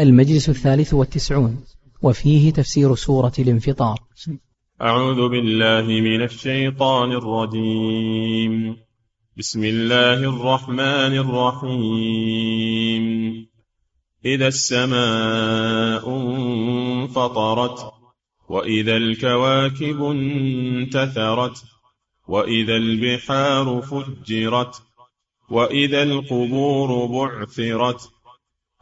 المجلس الثالث والتسعون وفيه تفسير سورة الانفطار. أعوذ بالله من الشيطان الرجيم. بسم الله الرحمن الرحيم. إذا السماء انفطرت وإذا الكواكب انتثرت وإذا البحار فجرت وإذا القبور بعثرت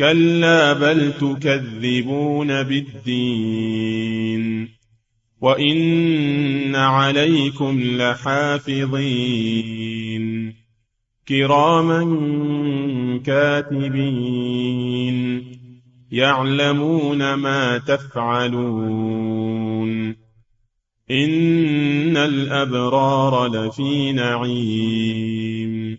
كلا بل تكذبون بالدين وإن عليكم لحافظين كراما كاتبين يعلمون ما تفعلون إن الأبرار لفي نعيم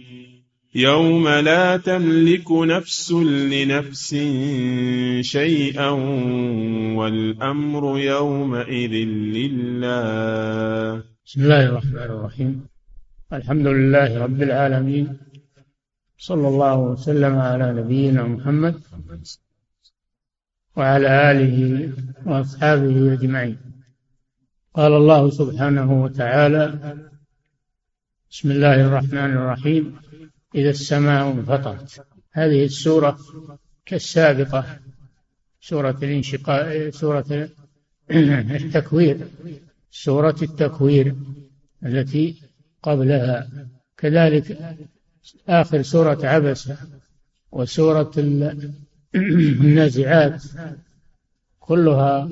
يوم لا تملك نفس لنفس شيئا والأمر يومئذ لله. بسم الله الرحمن الرحيم. الحمد لله رب العالمين. صلى الله وسلم على نبينا محمد وعلى آله وأصحابه أجمعين. قال الله سبحانه وتعالى بسم الله الرحمن الرحيم. إذا السماء انفطرت. هذه السورة كالسابقة سورة الانشقاق سورة التكوير سورة التكوير التي قبلها. كذلك آخر سورة عبسة وسورة النازعات كلها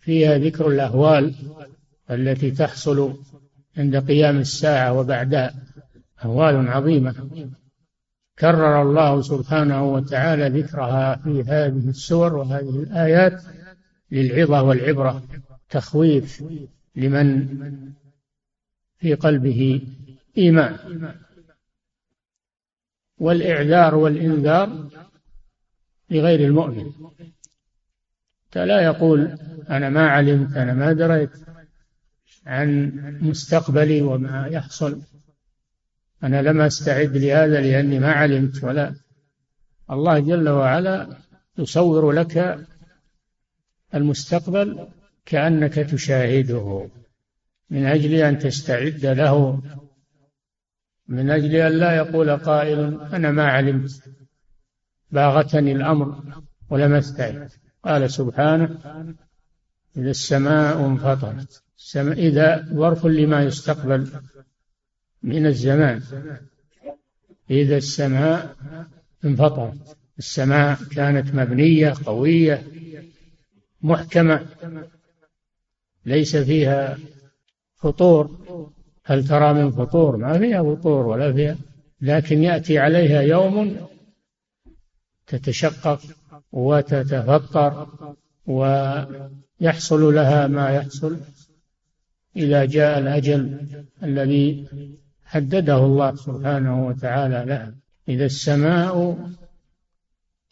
فيها ذكر الأهوال التي تحصل عند قيام الساعة وبعدها. أهوال عظيمة. كرر الله سبحانه وتعالى ذكرها في هذه السور وهذه الآيات للعظة والعبرة تخويف لمن في قلبه إيمان. والإعذار والإنذار لغير المؤمن. لا يقول أنا ما علمت أنا ما دريت عن مستقبلي وما يحصل. أنا لم أستعد لهذا لأني ما علمت ولا الله جل وعلا يصور لك المستقبل كأنك تشاهده. من أجل أن تستعد له من أجل أن لا يقول قائل أنا ما علمت باغتني الأمر ولم أستعد. قال سبحانه إذا السماء انفطرت إذا ظرف لما يستقبل من الزمان. إذا السماء انفطرت السماء كانت مبنية قوية محكمة. ليس فيها فطور. هل ترى من فطور؟ ما فيها فطور ولا فيها. لكن يأتي عليها يوم تتشقق وتتفطر ويحصل لها ما يحصل إذا جاء الأجل الذي حدده الله سبحانه وتعالى لها. إذا السماء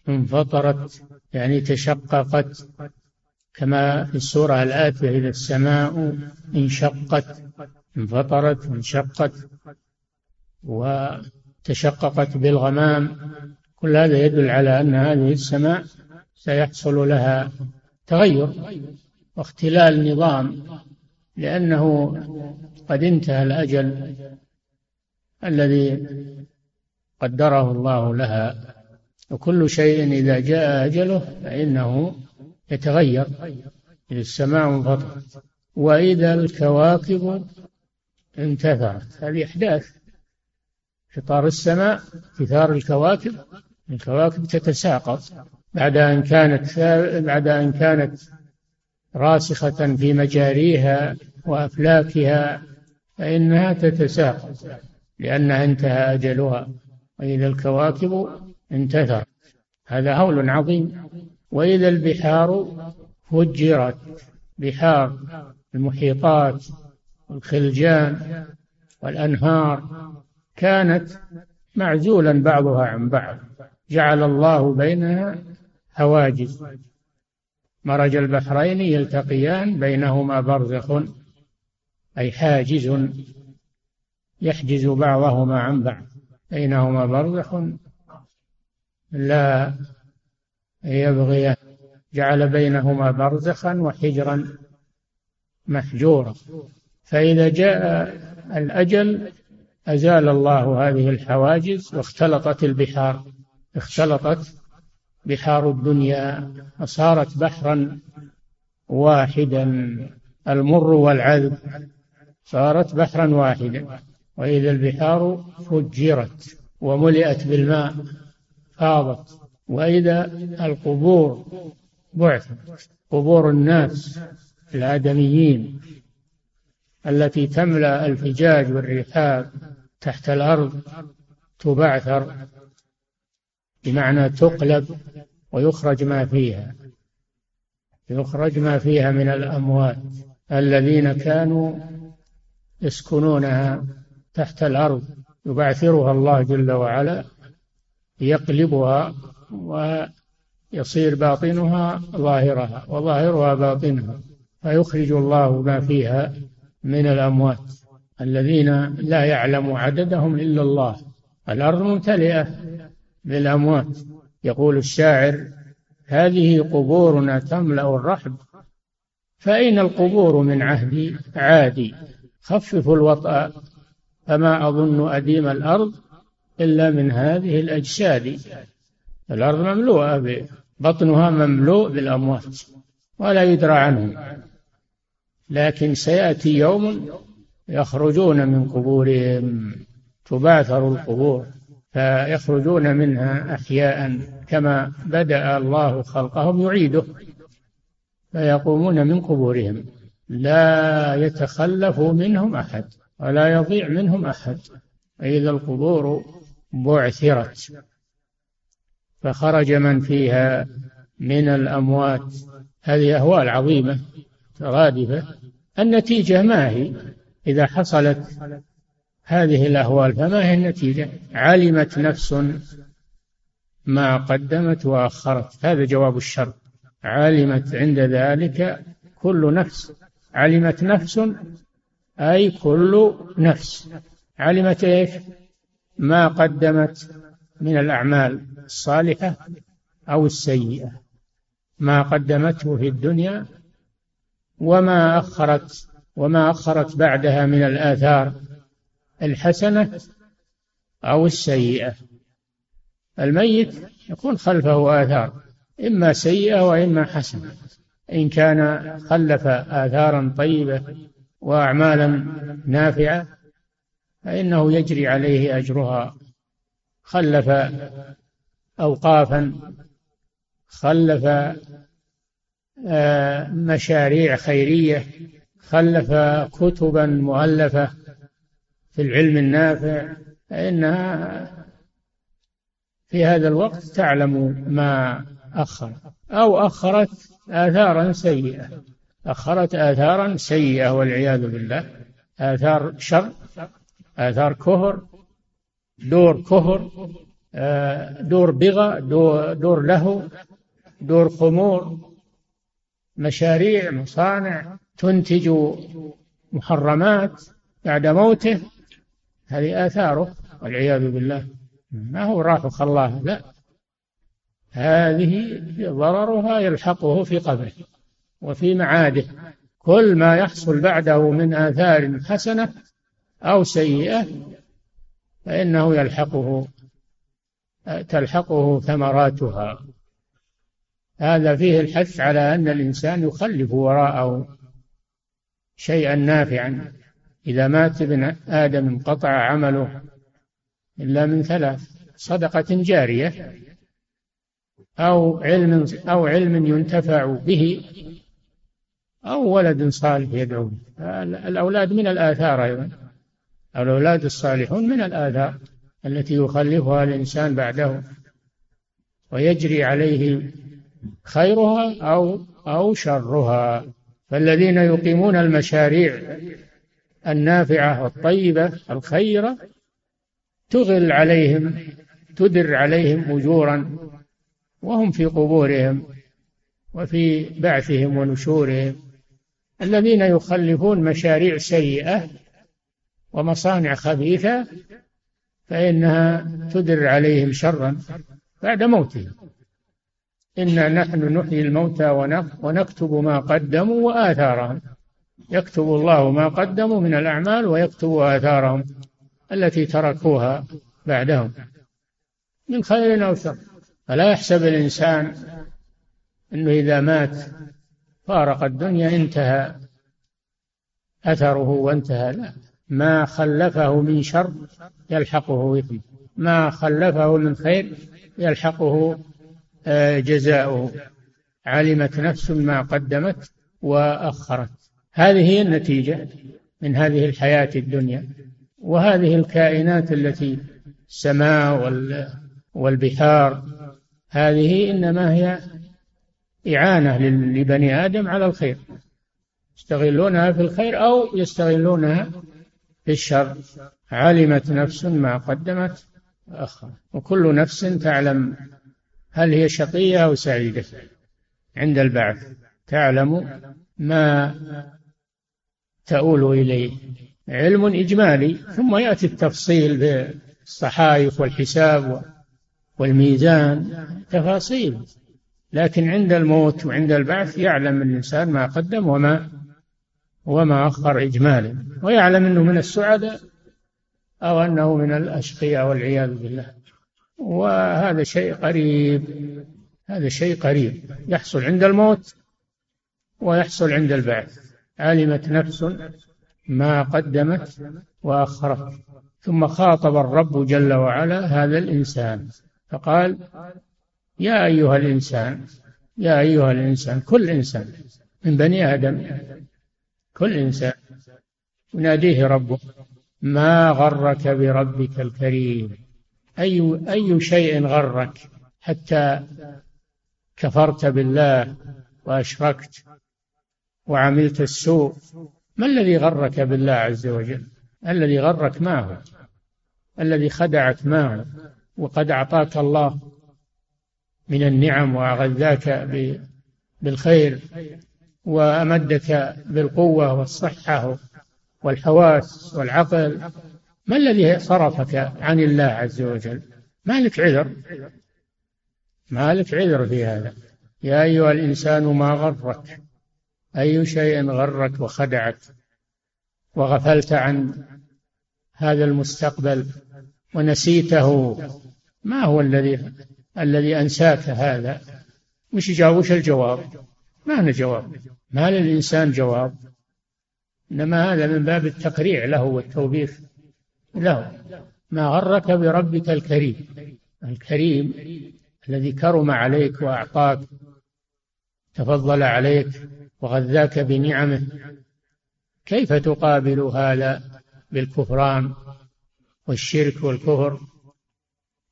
انفطرت يعني تشققت كما في السورة الآتية إذا السماء انشقت انفطرت وانشقت وتشققت بالغمام كل هذا يدل على أن هذه السماء سيحصل لها تغير واختلال نظام لأنه قد انتهى الأجل الذي قدره الله لها. وكل شيء إذا جاء أجله فإنه يتغير. إذا السماء انفطرت. وإذا الكواكب انتثرت. هذه أحداث. فطار السماء انتثار الكواكب. الكواكب تتساقط. بعد أن كانت بعد أن كانت راسخة في مجاريها وأفلاكها فإنها تتساقط. لأنها انتهى أجلها وإذا الكواكب انتثرت. هذا هول عظيم. وإذا البحار فجرت بحار المحيطات والخلجان والأنهار كانت معزولا بعضها عن بعض. جعل الله بينها حواجز. مرج البحرين يلتقيان بينهما برزخ أي حاجز. يحجز بعضهما عن بعض بينهما برزخ لا يبغي جعل بينهما برزخا وحجرا محجورا. فإذا جاء الأجل أزال الله هذه الحواجز واختلطت البحار اختلطت بحار الدنيا فصارت بحرا واحدا المر والعذب صارت بحرا واحدا. وإذا البحار فجرت وملئت بالماء فاضت وإذا القبور بعثت قبور الناس الآدميين التي تملأ الفجاج والرحاب تحت الأرض تبعثر بمعنى تقلب ويخرج ما فيها يخرج ما فيها من الأموات الذين كانوا يسكنونها تحت الأرض يبعثرها الله جل وعلا يقلبها ويصير باطنها ظاهرها وظاهرها باطنها فيخرج الله ما فيها من الأموات. الذين لا يعلم عددهم إلا الله. الأرض ممتلئة بالأموات يقول الشاعر هذه قبورنا تملأ الرحب فأين القبور من عهد عادي؟ خففوا الوطأ فما أظن أديم الأرض إلا من هذه الأجساد. الأرض مملوءة بطنها مملوء بالأموات ولا يدرى عنهم لكن سيأتي يوم يخرجون من قبورهم تباثر القبور فيخرجون منها أحياء كما بدأ الله خلقهم يعيده. فيقومون من قبورهم لا يتخلف منهم أحد. ولا يضيع منهم أحد. إذا القبور بعثرت فخرج من فيها من الأموات. هذه أهوال عظيمة غادفة النتيجة ما هي؟ إذا حصلت هذه الأهوال فما هي النتيجة؟ علمت نفس ما قدمت وأخرت. هذا جواب الشر. علمت عند ذلك كل نفس. علمت نفس أي كل نفس. علمت إيش؟ ما قدمت من الأعمال الصالحة أو السيئة. ما قدمته في الدنيا وما أخرت وما أخرت بعدها من الآثار الحسنة أو السيئة. الميت يكون خلفه آثار إما سيئة وإما حسنة. إن كان خلف آثارا طيبة وأعمالا نافعة فإنه يجري عليه أجرها. خلف أوقافا خلف آه، مشاريع خيرية خلف كتبا مؤلفة في العلم النافع. فإنها في هذا الوقت تعلم ما أخر أو أخرت آثارا سيئة. أخرت آثارا سيئة والعياذ بالله. آثار شر آثار كهر دور كهر آه، دور بغى دور, دور له دور خمور مشاريع مصانع تنتج محرمات بعد موته. هذه آثاره والعياذ بالله. ما هو راح وخلاه لا. هذه ضررها يلحقه في قبره. وفي معاده. كل ما يحصل بعده من آثار حسنة أو سيئة فإنه يلحقه تلحقه ثمراتها. هذا فيه الحث على أن الإنسان يخلف وراءه شيئا نافعا. إذا مات ابن آدم انقطع عمله إلا من ثلاث صدقة جارية أو علم أو علم ينتفع به أو ولد صالح يدعو الأولاد من الآثار أيضا. الأولاد الصالحون من الآثار التي يخلفها الإنسان بعده. ويجري عليه خيرها أو أو شرها. فالذين يقيمون المشاريع النافعة الطيبة الخيرة تغل عليهم تدر عليهم أجورا. وهم في قبورهم وفي بعثهم ونشورهم. الذين يخلفون مشاريع سيئة ومصانع خبيثة فإنها تدر عليهم شرا بعد موتهم. إنا نحن نحيي الموتى ونكتب ما قدموا وآثارهم. يكتب الله ما قدموا من الأعمال ويكتب آثارهم التي تركوها بعدهم. من خير أو شر. فلا يحسب الإنسان أنه إذا مات فارق الدنيا انتهى أثره وانتهى. لا ما خلفه من شر يلحقه إثم ما خلفه من خير يلحقه آه، جزاؤه. علمت نفس ما قدمت وأخرت. هذه النتيجة من هذه الحياة الدنيا. وهذه الكائنات التي السماء والبحار هذه إنما هي إعانة لبني آدم على الخير. يستغلونها في الخير أو يستغلونها في الشر. علمت نفس ما قدمت وأخرت وكل نفس تعلم هل هي شقية أو سعيدة. عند البعث تعلم ما تؤول إليه. علم إجمالي. ثم يأتي التفصيل بالصحائف والحساب والميزان. تفاصيل. لكن عند الموت وعند البعث يعلم الإنسان ما قدم وما وما أخر إجمالا ويعلم أنه من السعداء أو أنه من الأشقياء والعياذ بالله. وهذا شيء قريب هذا شيء قريب. يحصل عند الموت ويحصل عند البعث. علمت نفس ما قدمت وأخرت. ثم خاطب الرب جل وعلا هذا الإنسان فقال يا أيها الإنسان يا أيها الإنسان كل إنسان من بني آدم كل إنسان يناديه ربه ما غرك بربك الكريم؟ أي أي شيء غرك حتى كفرت بالله وأشركت وعملت السوء؟ ما الذي غرك بالله عز وجل؟ الذي غرك ما هو؟ الذي خدعك ما هو؟ وقد أعطاك الله من النعم وأغذاك بالخير وأمدك بالقوة والصحة والحواس والعقل. ما الذي صرفك عن الله عز وجل؟ ما لك عذر؟ ما لك عذر في هذا. يا أيها الإنسان ما غرك؟ أي شيء غرك وخدعك وغفلت عن هذا المستقبل ونسيته؟ ما هو الذي الذي أنساك هذا. جاوب وش الجواب؟ ما هنا جواب ما للإنسان جواب. إنما هذا من باب التقريع له والتوبيخ له. ما غرك بربك الكريم. الكريم الذي كرم عليك وأعطاك تفضل عليك وغذاك بنعمه. كيف تقابل هذا بالكفران والشرك والكفر؟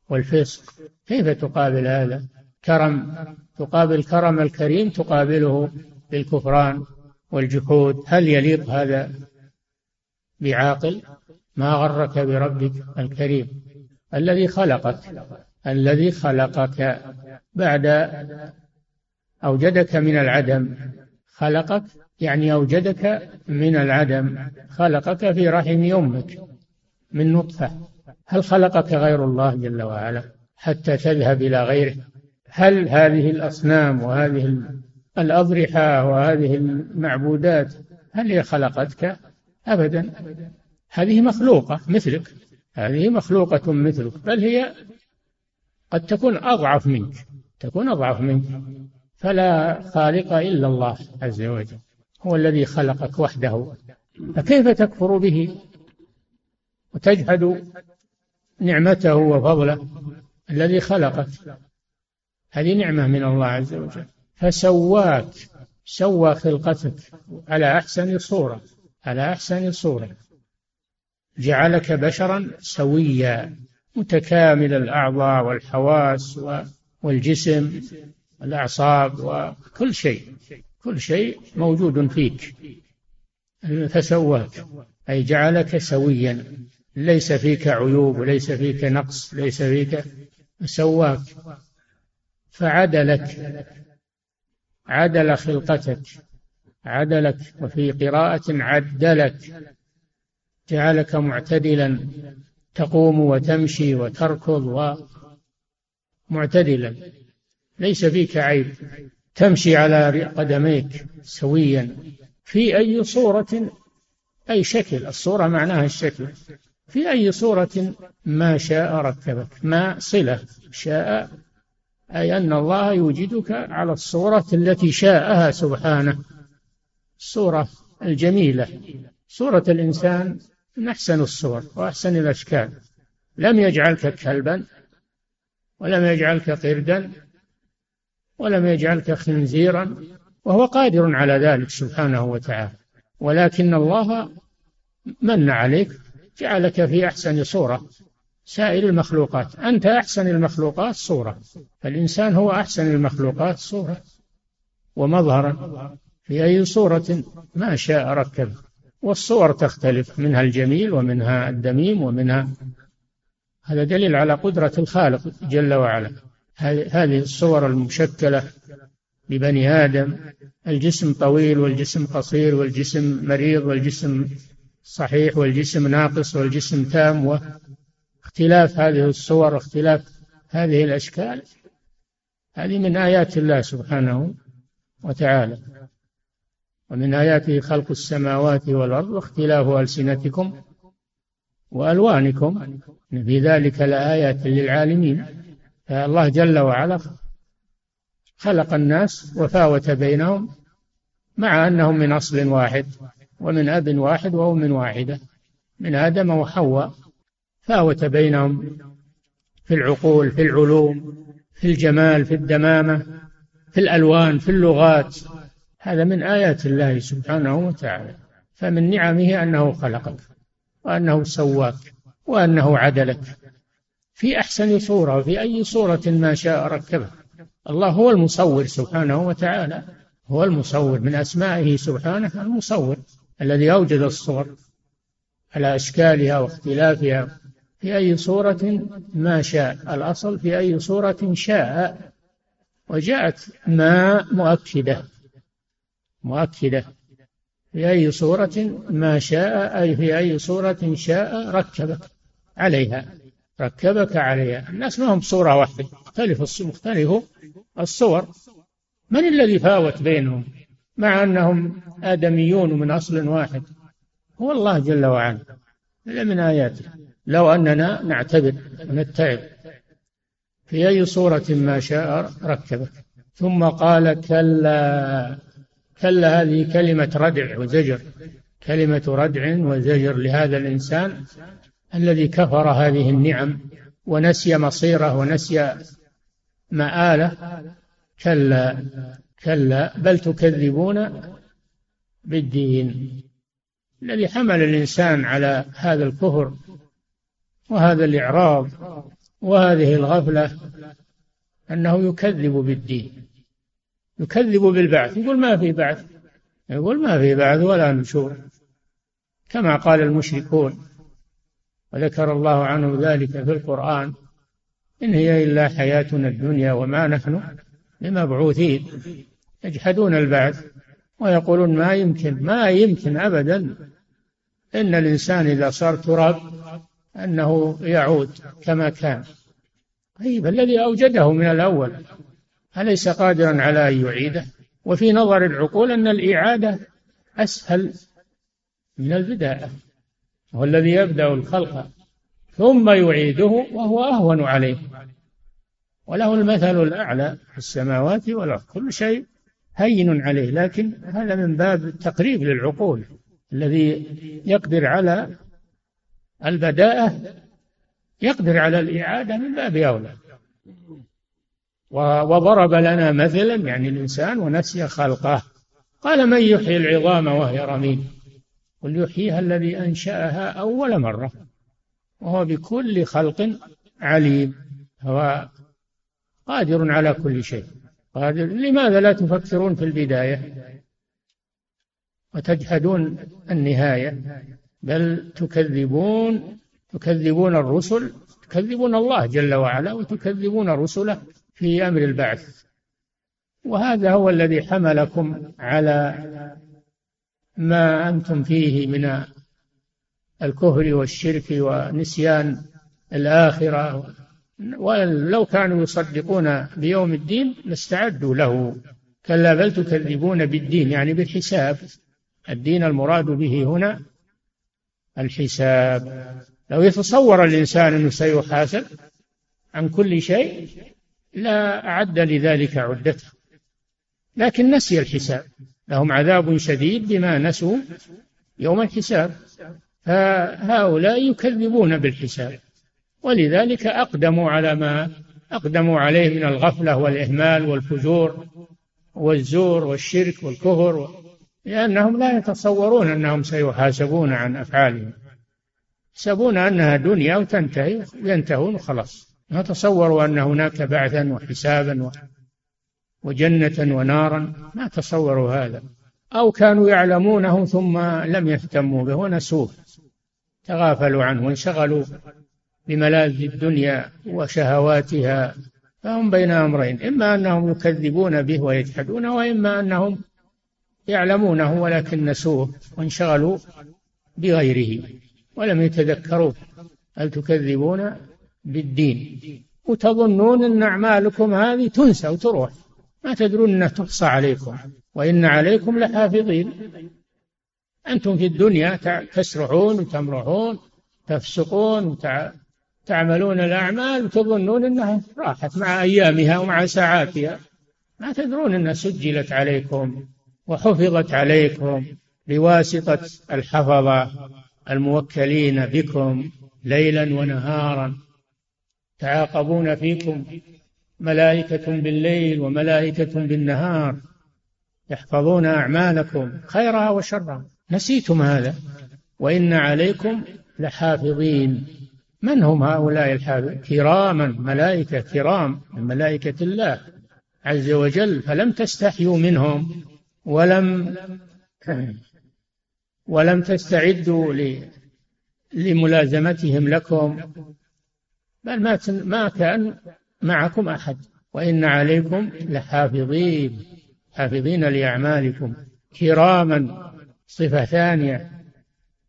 والفسق. كيف تقابل هذا؟ كرم. تقابل كرم الكريم تقابله بالكفران والجحود. هل يليق هذا بعاقل؟ ما غرك بربك الكريم. الذي خلقك. الذي خلقك. بعد أوجدك من العدم. خلقك يعني أوجدك من العدم. خلقك في رحم أمك من نطفة. هل خلقك غير الله جل وعلا حتى تذهب إلى غيره؟ هل هذه الأصنام وهذه الأضرحة وهذه المعبودات هل هي خلقتك؟ أبدا. هذه مخلوقة مثلك. هذه مخلوقة مثلك. بل هي قد تكون أضعف منك. تكون أضعف منك. فلا خالق إلا الله عز وجل. هو الذي خلقك وحده. فكيف تكفر به؟ وتجحد نعمته وفضله الذي خلقك. هذه نعمة من الله عز وجل. فسواك سوى خلقتك على أحسن صورة على أحسن صورة. جعلك بشرا سويا متكامل الأعضاء والحواس والجسم الأعصاب وكل شيء كل شيء موجود فيك. فسواك أي جعلك سويا. ليس فيك عيوب وليس فيك نقص ليس فيك سواك. فعدلك عدل خلقتك عدلك وفي قراءة عدلك جعلك معتدلا تقوم وتمشي وتركض ومعتدلا ليس فيك عيب تمشي على قدميك سويا في أي صورة أي شكل. الصورة معناها الشكل. في أي صورة ما شاء ركبك ما صلة شاء أي أن الله يوجدك على الصورة التي شاءها سبحانه. الصورة الجميلة صورة الإنسان من أحسن الصور وأحسن الأشكال. لم يجعلك كلبا ولم يجعلك قردا ولم يجعلك خنزيرا وهو قادر على ذلك سبحانه وتعالى. ولكن الله من عليك جعلك في أحسن صورة. سائر المخلوقات. أنت أحسن المخلوقات صورة. فالإنسان هو أحسن المخلوقات صورة. ومظهرا في أي صورة ما شاء ركب. والصور تختلف. منها الجميل ومنها الدميم ومنها. هذا دليل على قدرة الخالق جل وعلا. هذه الصور المشكلة لبني آدم. الجسم طويل والجسم قصير والجسم مريض والجسم صحيح والجسم ناقص والجسم تام واختلاف هذه الصور واختلاف هذه الأشكال هذه من آيات الله سبحانه وتعالى. ومن آياته خلق السماوات والأرض واختلاف ألسنتكم وألوانكم. في ذلك لآيات للعالمين. فالله جل وعلا خلق الناس وفاوت بينهم مع أنهم من أصل واحد. ومن أب واحد وأم واحدة. من آدم وحواء. فاوت بينهم في العقول في العلوم في الجمال في الدمامة في الألوان في اللغات. هذا من آيات الله سبحانه وتعالى. فمن نعمه أنه خلقك وأنه سواك وأنه عدلك. في أحسن صورة وفي أي صورة ما شاء ركبك الله هو المصور سبحانه وتعالى. هو المصور من أسمائه سبحانه المصور. الذي أوجد الصور على أشكالها واختلافها في أي صورة ما شاء الأصل في أي صورة شاء وجاءت ما مؤكدة مؤكدة في أي صورة ما شاء أي في أي صورة شاء ركبك عليها ركبك عليها. الناس ما هم بصورة واحدة مختلف مختلف الصور. من الذي فاوت بينهم؟ مع أنهم آدميون من أصل واحد. هو الله جل وعلا. هذا من آياته. لو أننا نعتبر ونتعب. في أي صورة ما شاء ركبك. ثم قال كلا. كلا هذه كلمة ردع وزجر. كلمة ردع وزجر لهذا الإنسان الذي كفر هذه النعم ونسي مصيره ونسي مآله. كلا. كلا بل تكذبون بالدين. الذي حمل الإنسان على هذا الكفر وهذا الإعراض وهذه الغفلة أنه يكذب بالدين يكذب بالبعث. يقول ما في بعث؟ يقول ما في بعث ولا نشور. كما قال المشركون وذكر الله عنه ذلك في القرآن إن هي إلا حياتنا الدنيا وما نحن بمبعوثين. يجحدون البعث ويقولون ما يمكن ما يمكن أبدا. إن الإنسان إذا صار تراب أنه يعود كما كان. طيب الذي أوجده من الأول أليس قادرا على أن يعيده؟ وفي نظر العقول أن الإعادة أسهل من البداية. هو الذي يبدأ الخلق ثم يعيده وهو أهون عليه. وله المثل الأعلى في السماوات والأرض. كل شيء هين عليه لكن هذا من باب التقريب للعقول الذي يقدر على البداءة يقدر على الإعادة من باب أولى. وضرب لنا مثلا يعني الإنسان ونسي خلقه. قال من يحيي العظام وهي رميم؟ قل يحييها الذي أنشأها أول مرة وهو بكل خلق عليم هو قادر على كل شيء. قادر لماذا لا تفكرون في البداية وتجحدون النهاية؟ بل تكذبون تكذبون الرسل تكذبون الله جل وعلا وتكذبون رسله في أمر البعث. وهذا هو الذي حملكم على ما أنتم فيه من الكفر والشرك ونسيان الآخرة ولو كانوا يصدقون بيوم الدين لاستعدوا له. كلا بل تكذبون بالدين يعني بالحساب. الدين المراد به هنا الحساب. لو يتصور الإنسان أنه سيحاسب عن كل شيء لا أعد لذلك عدته. لكن نسي الحساب. لهم عذاب شديد بما نسوا يوم الحساب. فهؤلاء يكذبون بالحساب. ولذلك أقدموا على ما أقدموا عليه من الغفلة والإهمال والفجور والزور والشرك والكفر لأنهم لا يتصورون أنهم سيحاسبون عن أفعالهم. يحسبون أنها دنيا وتنتهي وينتهون وخلاص. ما تصوروا أن هناك بعثا وحسابا وجنة ونارا. ما تصوروا هذا. أو كانوا يعلمونه ثم لم يهتموا به ونسوه. تغافلوا عنه وانشغلوا. بملاذ الدنيا وشهواتها فهم بين أمرين إما أنهم يكذبون به ويجحدونه وإما أنهم يعلمونه ولكن نسوه وانشغلوا بغيره ولم يتذكروه هل تكذبون بالدين. وتظنون أن أعمالكم هذه تنسى وتروح. ما تدرون أنها تحصى عليكم. وإن عليكم لحافظين. أنتم في الدنيا تسرعون وتمرحون تفسقون وتعملون الأعمال وتظنون أنها راحت مع أيامها ومع ساعاتها. ما تدرون أنها سجلت عليكم وحفظت عليكم بواسطة الحفظة الموكلين بكم ليلا ونهارا. تعاقبون فيكم ملائكة بالليل وملائكة بالنهار. يحفظون أعمالكم خيرها وشرها. نسيتم هذا. وإن عليكم لحافظين. من هم هؤلاء كراما ملائكة كرام من ملائكة الله عز وجل فلم تستحيوا منهم ولم ولم تستعدوا لملازمتهم لكم. بل ما ما كان معكم أحد. وإن عليكم لحافظين حافظين لأعمالكم. كراما صفة ثانية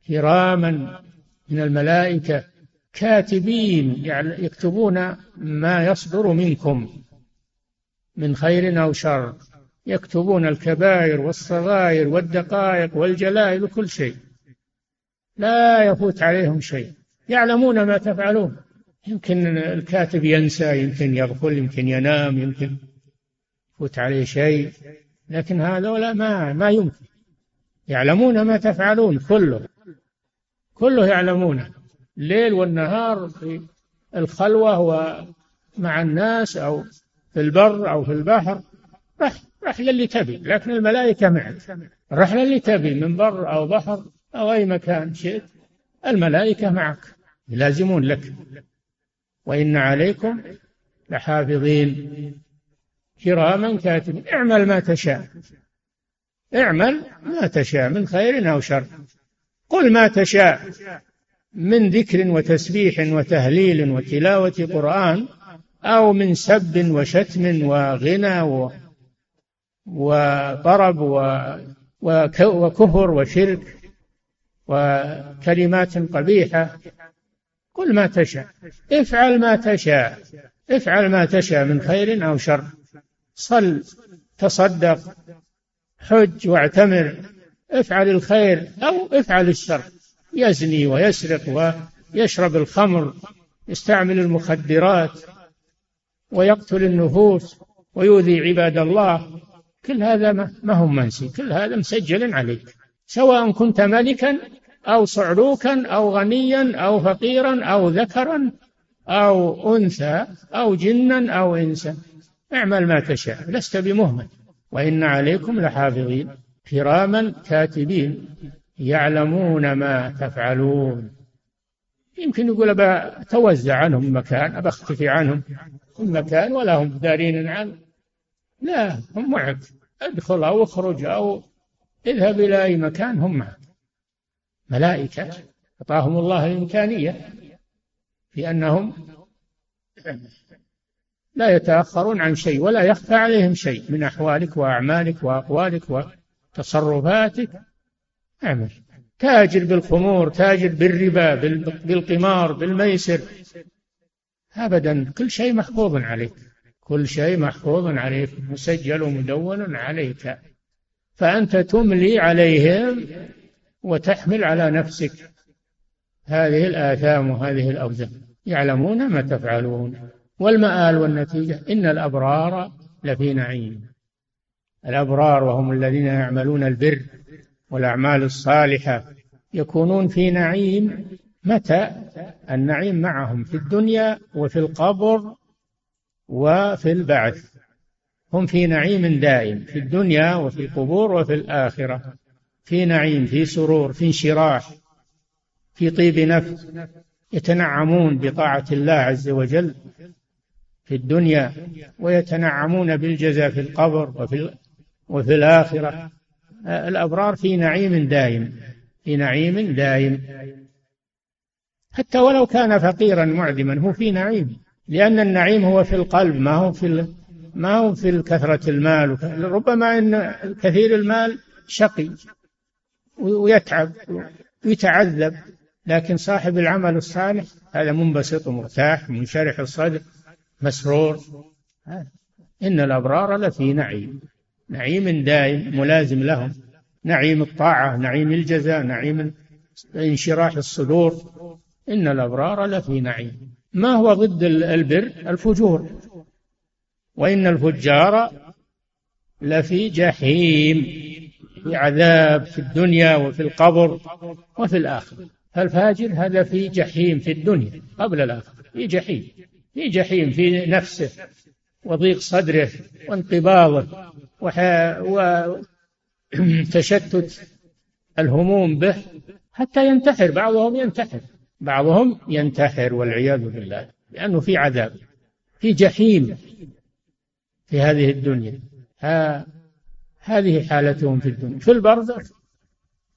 كراما من الملائكة كاتبين يعني يكتبون ما يصدر منكم من خير أو شر. يكتبون الكبائر والصغائر والدقائق والجلائل وكل شيء. لا يفوت عليهم شيء. يعلمون ما تفعلون. يمكن الكاتب ينسى يمكن يغفل يمكن ينام يمكن يفوت عليه شيء. لكن هذولا ما ما يمكن. يعلمون ما تفعلون كله. كله يعلمونه. الليل والنهار في الخلوة ومع الناس أو في البر أو في البحر. رح رحلة اللي تبي لكن الملائكة معك. الرحلة اللي تبي من بر أو بحر أو أي مكان شئت الملائكة معك يلازمون لك. وإن عليكم لحافظين. كراما كاتبين اعمل ما تشاء. اعمل ما تشاء من خير أو شر. قل ما تشاء. من ذكر وتسبيح وتهليل وتلاوة قرآن أو من سب وشتم وغنى وطرب وكفر وشرك وكلمات قبيحة. قل ما تشاء. افعل ما تشاء. افعل ما تشاء من خير أو شر. صل تصدق حج واعتمر. افعل الخير أو افعل الشر. يزني ويسرق ويشرب الخمر يستعمل المخدرات ويقتل النفوس ويؤذي عباد الله. كل هذا ما هو منسي. كل هذا مسجل عليك. سواء كنت ملكا أو صعلوكا أو غنيا أو فقيرا أو ذكرا أو أنثى أو جنا أو إنسا. اعمل ما تشاء. لست بمهمل. وإن عليكم لحافظين. كراما كاتبين. يعلمون ما تفعلون. يمكن يقول توزع عنهم مكان أختفي عنهم مكان ولا هم دارين عنه. لا هم معك. ادخل أو اخرج أو اذهب إلى أي مكان هم معك. ملائكة أعطاهم الله الإمكانية في أنهم لا يتأخرون عن شيء ولا يخفى عليهم شيء من أحوالك وأعمالك وأقوالك وتصرفاتك. اعمل تاجر بالخمور تاجر بالربا بالقمار بالميسر. أبدا كل شيء محفوظ عليك. كل شيء محفوظ عليك مسجل ومدون عليك. فأنت تملي عليهم وتحمل على نفسك. هذه الآثام وهذه الأوزان. يعلمون ما تفعلون. والمآل والنتيجة إن الأبرار لفي نعيم. الأبرار وهم الذين يعملون البر. والأعمال الصالحة يكونون في نعيم. متى؟ النعيم معهم في الدنيا وفي القبر وفي البعث. هم في نعيم دائم في الدنيا وفي القبور وفي الآخرة. في نعيم في سرور في انشراح في طيب نفس. يتنعمون بطاعة الله عز وجل في الدنيا ويتنعمون بالجزاء في القبر وفي وفي الآخرة. الأبرار في نعيم دائم في نعيم دائم. حتى ولو كان فقيرا معدما هو في نعيم. لأن النعيم هو في القلب ما هو في ما هو في كثرة المال. ربما أن كثير المال شقي ويتعب ويتعذب لكن صاحب العمل الصالح هذا منبسط ومرتاح منشرح الصدر مسرور. إن الأبرار لفي نعيم. نعيم دائم ملازم لهم. نعيم الطاعة نعيم الجزاء نعيم انشراح الصدور. إن الأبرار لفي نعيم. ما هو ضد البر؟ الفجور. وإن الفجار لفي جحيم في عذاب في الدنيا وفي القبر وفي الآخرة. فالفاجر هذا في جحيم في الدنيا قبل الآخرة. في جحيم. في جحيم في نفسه. وضيق صدره وانقباضه وتشتت الهموم به حتى ينتحر. بعضهم ينتحر. بعضهم ينتحر والعياذ بالله لأنه في عذاب في جحيم في هذه الدنيا. ها هذه حالتهم في الدنيا. في البرزخ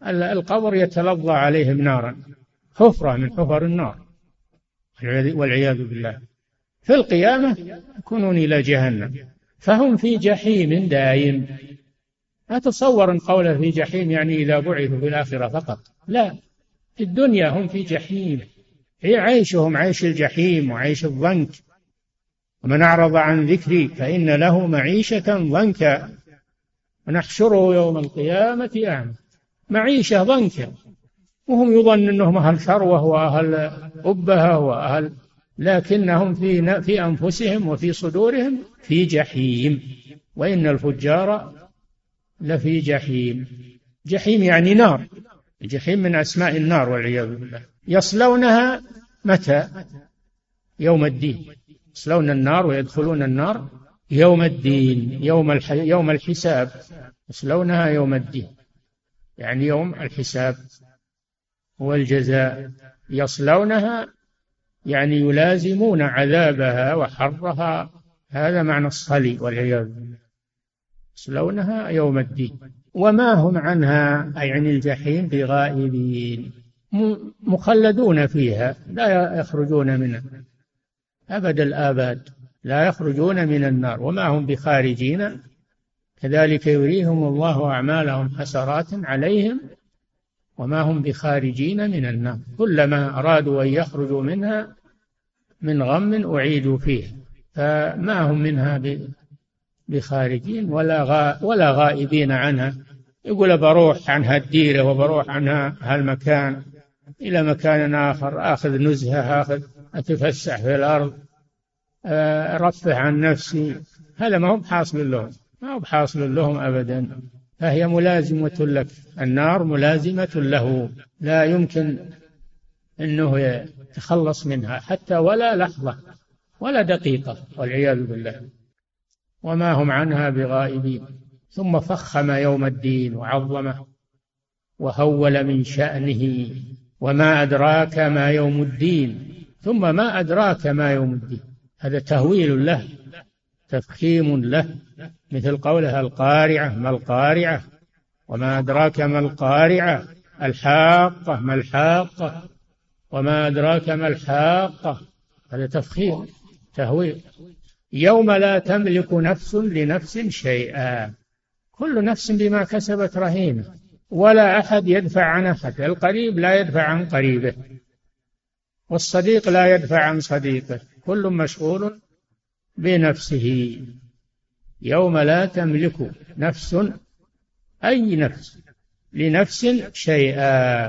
القبر يتلظى عليهم نارا حفرة من حفر النار والعياذ بالله. في القيامة يكونون إلى جهنم. فهم في جحيم دائم. لا تصور قوله في جحيم يعني إذا بعثوا في الآخرة فقط. لا في الدنيا هم في جحيم. هي عيشهم عيش الجحيم وعيش الضنك. ومن أعرض عن ذكري فإن له معيشة ضنكا. ونحشره يوم القيامة أعمى. معيشة ضنكا. وهم يظن أنهم أهل ثروة وأهل أبهة وأهل لكنهم في في أنفسهم وفي صدورهم في جحيم. وإن الفجار لفي جحيم. جحيم يعني نار. الجحيم من أسماء النار والعياذ بالله. يصلونها متى؟ يوم الدين. يصلون النار ويدخلون النار يوم الدين يوم. يوم الحساب. يصلونها يوم الدين. يعني يوم الحساب والجزاء. يصلونها يعني يلازمون عذابها وحرها. هذا معنى الصلي والعياذ بالله. يصلونها يوم الدين. وما هم عنها؟ أي عن الجحيم بغائبين مخلدون فيها. لا يخرجون منها. أبد الآباد. لا يخرجون من النار. وما هم بخارجين. كذلك يريهم الله أعمالهم حسرات عليهم وما هم بخارجين من النار. كلما أرادوا أن يخرجوا منها من غم أعيدوا فيه. فما هم منها بخارجين ولا غا ولا غائبين عنها. يقول بروح عن هالديرة وبروح عن هالمكان إلى مكان آخر آخذ نزهة آخذ أتفسح في الأرض أرفه عن نفسي. هذا ما هو حاصل لهم. ما هو بحاصل لهم أبدا. فهي ملازمة لك. النار ملازمة له. لا يمكن أنه يتخلص منها حتى ولا لحظة ولا دقيقة والعياذ بالله. وما هم عنها بغائبين. ثم فخم يوم الدين وعظمه وهول من شأنه. وما أدراك ما يوم الدين. ثم ما أدراك ما يوم الدين. هذا تهويل له. تفخيم له مثل قولها القارعة ما القارعة؟ وما أدراك ما القارعة؟ الحاقة ما الحاقة؟ وما أدراك ما الحاقة؟ هذا تفخيم تهويل. يوم لا تملك نفس لنفس شيئا. كل نفس بما كسبت رهينة. ولا أحد يدفع عن أحد. القريب لا يدفع عن قريبه. والصديق لا يدفع عن صديقه. كل مشغول بنفسه. يوم لا تملك نفس أي نفس لنفس شيئا.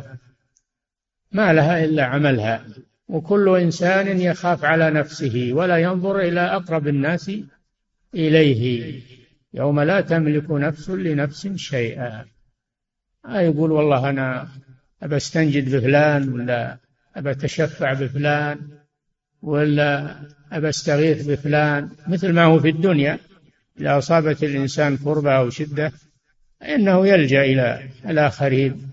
ما لها إلا عملها. وكل إنسان يخاف على نفسه ولا ينظر إلى أقرب الناس إليه. يوم لا تملك نفس لنفس شيئا. ما يقول والله أنا أبى استنجد بفلان ولا أبى أتشفع بفلان. ولا أبى أستغيث بفلان مثل ما هو في الدنيا. إذا أصابت الإنسان كربة أو شدة فإنه يلجأ إلى الآخرين.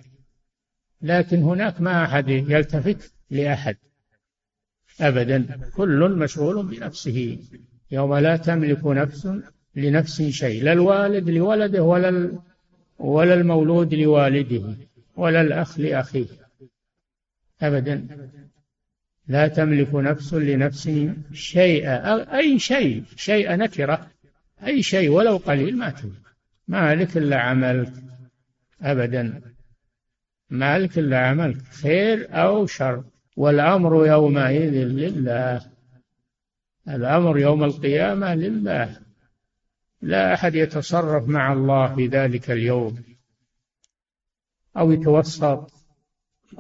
لكن هناك ما أحد يلتفت لأحد أبدا. كل مشغول بنفسه. يوم لا تملك نفس لنفس شيء لا الوالد لولده ولا ولا المولود لوالده ولا الأخ لأخيه. أبدا. لا تملك نفس لنفس شيئا أي شيء شيء نكرة أي شيء ولو قليل ما تملك. مالك إلا عملك أبدا. مالك إلا عملك خير أو شر. والأمر يومئذ لله. الأمر يوم القيامة لله. لا أحد يتصرف مع الله في ذلك اليوم. أو يتوسط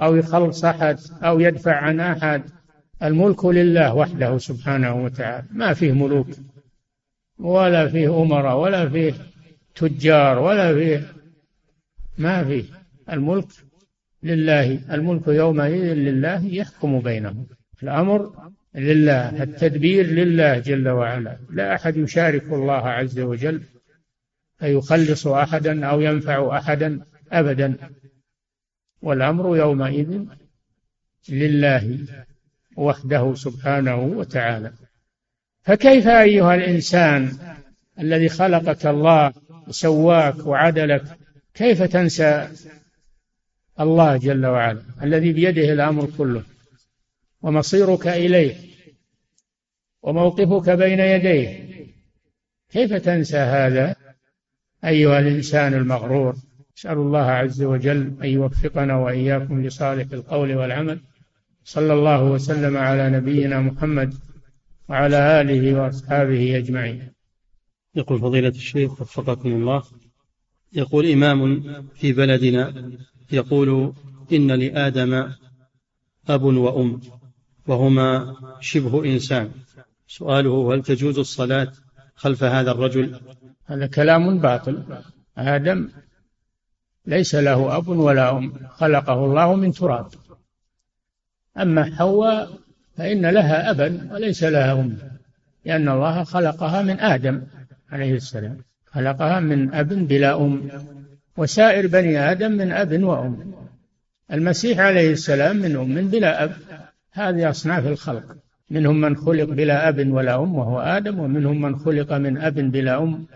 أو يخلص أحد أو يدفع عن أحد. الملك لله وحده سبحانه وتعالى. ما فيه ملوك ولا فيه أمراء ولا فيه تجار ولا فيه ما فيه. الملك لله الملك يومئذ لله يحكم بينهم. الأمر لله التدبير لله جل وعلا. لا أحد يشارك الله عز وجل فيخلص أحدا أو ينفع أحدا أبدا. والأمر يومئذ لله وحده سبحانه وتعالى. فكيف أيها الإنسان الذي خلقك الله وسواك وعدلك كيف تنسى الله جل وعلا الذي بيده الأمر كله؟ ومصيرك إليه؟ وموقفك بين يديه؟ كيف تنسى هذا أيها الإنسان المغرور؟ أسأل الله عز وجل أن يوفقنا وإياكم لصالح القول والعمل. صلى الله وسلم على نبينا محمد وعلى آله وأصحابه أجمعين. يقول فضيلة الشيخ وفقكم الله يقول إمام في بلدنا يقول إن لآدم أب وأم وهما شبه إنسان. سؤاله هل تجوز الصلاة خلف هذا الرجل؟ هذا كلام باطل. آدم ليس له أب ولا أم خلقه الله من تراب. أما حواء فإن لها أبا وليس لها أم لأن الله خلقها من آدم عليه السلام. خلقها من أب بلا أم وسائر بني آدم من أب وأم. المسيح عليه السلام من أم بلا أب. هذه أصناف الخلق. منهم من خلق بلا أب ولا أم وهو آدم ومنهم من خلق من أب بلا أم